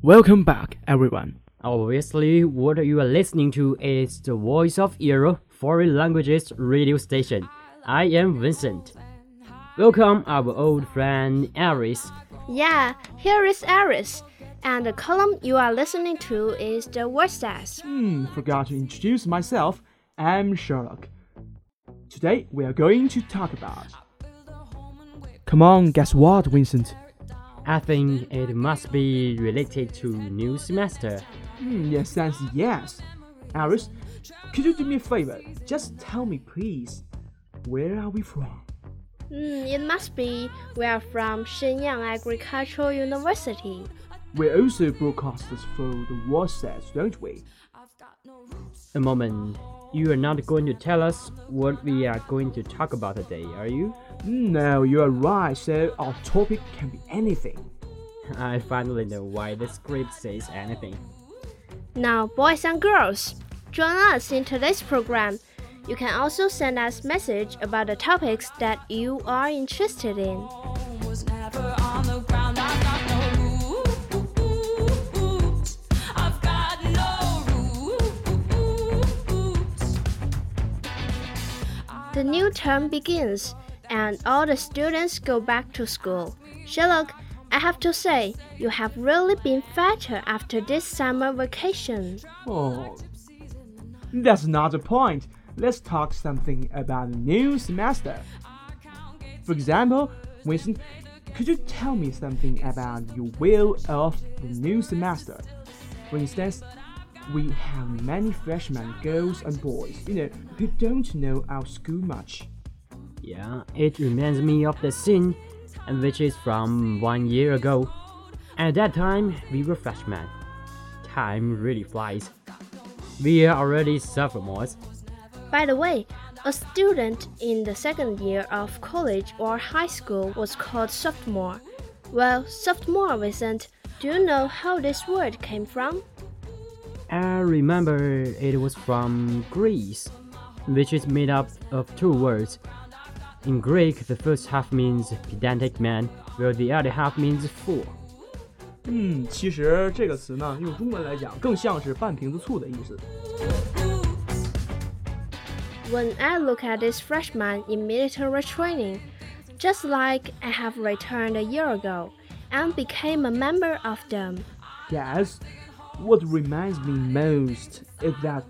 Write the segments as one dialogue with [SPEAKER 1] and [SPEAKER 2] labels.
[SPEAKER 1] Welcome back, everyone.
[SPEAKER 2] Obviously, what you are listening to is the Voice of Era Foreign Languages radio station. I am Vincent. Welcome our old friend Iris.
[SPEAKER 3] Yeah, here is Iris. And the column you are listening to is the world says.
[SPEAKER 1] Hmm, forgot to introduce myself. I'm Sherlock. Today we are going to talk about. Come on, guess what, Vincent?
[SPEAKER 2] I think it must be related to new semester.
[SPEAKER 1] Hmm, yes, and yes. Iris, could you do me a favor? Just tell me, please. Where are we from?
[SPEAKER 3] Hmm, it must be we are from Shenyang Agricultural University.
[SPEAKER 1] We also broadcast this through the WhatsApp, don't we?
[SPEAKER 2] A moment. You are not going to tell us what we are going to talk about today, are you?
[SPEAKER 1] No, you are right. So our topic can be anything.
[SPEAKER 2] I finally know why the script says anything.
[SPEAKER 3] Now, boys and girls, join us in today's program. You can also send us message about the topics that you are interested in. The new term begins, and all the students go back to school. Sherlock, I have to say, you have really been fatter after this summer vacation.
[SPEAKER 1] Oh, that's not the point. Let's talk something about the new semester. For example, Vincent, could you tell me something about your will of the new semester? For instance, we have many freshmen, girls and boys, you know, who don't know our school much.
[SPEAKER 2] Yeah, it reminds me of the scene, and which is from one year ago. At that time, we were freshmen. Time really flies. We are already sophomores.
[SPEAKER 3] By the way, a student in the second year of college or high school was called sophomore. Well, sophomore, Vincent, do you know how this word came from?
[SPEAKER 2] I remember it was from Greece, which is made up of two words. In Greek, the first half means pedantic man, while the other half means fool.
[SPEAKER 1] 嗯，其实这个词呢，用中文来讲，更像是半瓶子醋的意思。
[SPEAKER 3] When I look at this freshman in military training, just like I have returned a year ago and became a member of them.
[SPEAKER 1] Yes, what reminds me most is that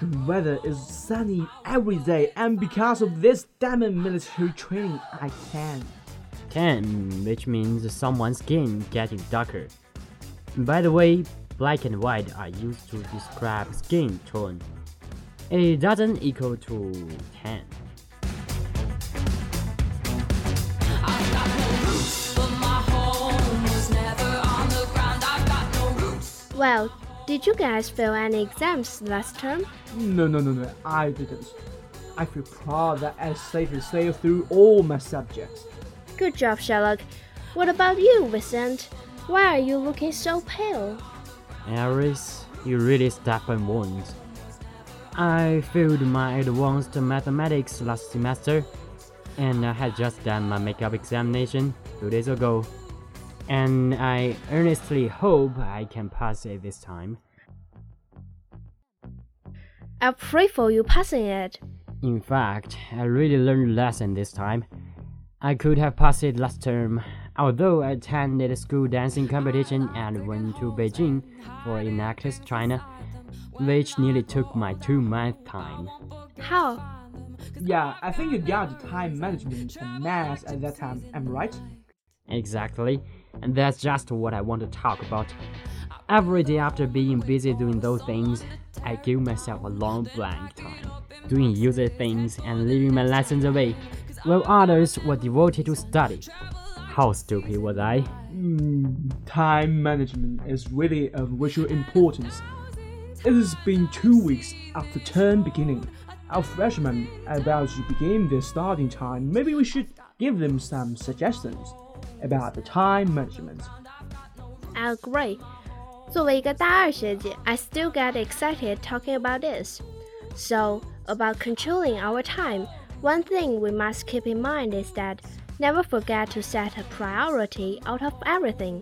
[SPEAKER 1] the weather is sunny every day, and because of this diamond military training, I can.
[SPEAKER 2] Tan, which means someone's skin getting darker. By the way, black and white are used to describe skin tone. It doesn't equal to tan.
[SPEAKER 3] Well, did you guys fail any exams last term?
[SPEAKER 1] No, no, no, no, I didn't. I feel proud that I safely sailed through all my subjects.
[SPEAKER 3] Good job, Sherlock. What about you, Vincent? Why are you looking so pale?
[SPEAKER 2] Iris, you really step on wounds. I failed my advanced mathematics last semester, and I had just done my makeup examination two days ago. And I earnestly hope I can pass it this time.
[SPEAKER 3] I pray for you passing it.
[SPEAKER 2] In fact, I really learned a lesson this time. I could have passed it last term, although I attended a school dancing competition and went to Beijing for Enactus China, which nearly took my two month time.
[SPEAKER 3] How?
[SPEAKER 1] Yeah, I think you got the time management and math at that time, am I right?
[SPEAKER 2] Exactly, and that's just what I want to talk about. Every day after being busy doing those things, I give myself a long blank time, doing useless things and leaving my lessons away, while others were devoted to study. How stupid was I?
[SPEAKER 1] Mm, time management is really of vital importance. It has been two weeks after term beginning. Our freshmen are about to begin their starting time. Maybe we should give them some suggestions about the time management.
[SPEAKER 3] I agree. 作为一个大二学姐，I still get excited talking about this. So, about controlling our time, one thing we must keep in mind is that never forget to set a priority out of everything.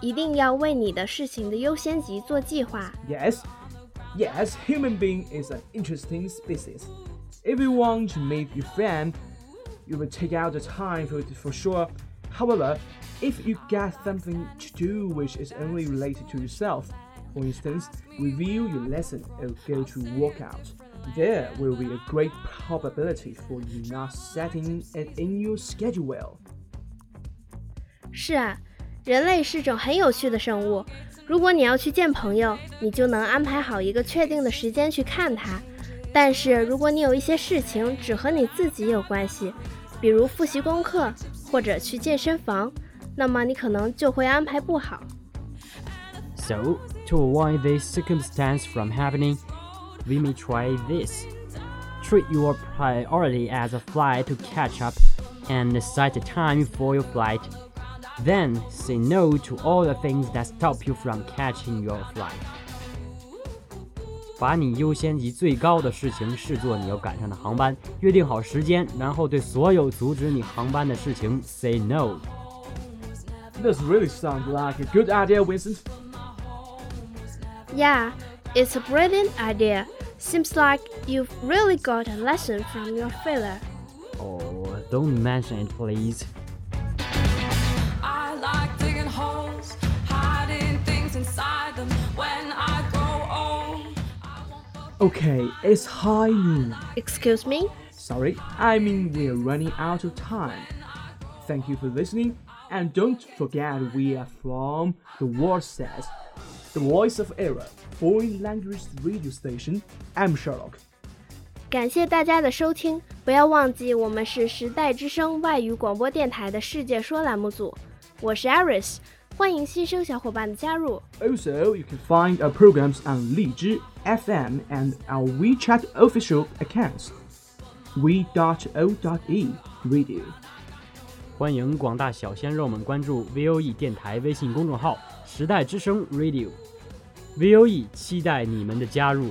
[SPEAKER 3] 一定要为你的事情的优先级做计划。
[SPEAKER 1] Yes, yes, human being is an interesting species. If you want to meet your friend, you will take out the time for it for sure. However, if you got something to do which is only related to yourself, for instance, review your lesson or go to workout, there will be a great probability for you not setting it in your schedule well.
[SPEAKER 3] 是啊，人类是种很有趣的生物。如果你要去见朋友，你就能安排好一个确定的时间去看他。但是如果你有一些事情只和你自己有关系， 比如复习功课或者去健身房，那么你可能就会安排不好。
[SPEAKER 2] So, to avoid this circumstance from happening, we may try this. Treat your priority as a flight to catch up and set a time for your flight. Then say no to all the things that stop you from catching your flight. 把你优先级最高的事情视作你要赶上的航班，约定好时间，然后对所有阻止你航班的事情 say no。
[SPEAKER 1] This really sounds like a good idea, Vincent.
[SPEAKER 3] Yeah, it's a brilliant idea. Seems like you've really got a lesson from your failure.
[SPEAKER 2] Oh, don't mention it, please.
[SPEAKER 1] Okay, it's high noon.
[SPEAKER 3] Excuse me?
[SPEAKER 1] Sorry, I mean we're running out of time. Thank you for listening, and don't forget we are from The World Says, the voice of Era, foreign language radio station. I'm Sherlock.
[SPEAKER 3] 感谢大家的收听，不要忘记我们是时代之声外语广播电台的世界说栏目组，我是欢迎新生小伙伴的加入。
[SPEAKER 1] Also, you can find our programs on Lizhi FM and our WeChat official accounts. we.o.e radio.
[SPEAKER 2] 欢迎广大小鲜肉们关注 VOE 电台微信公众号“时代之声 Radio”。VOE 期待你们的加入。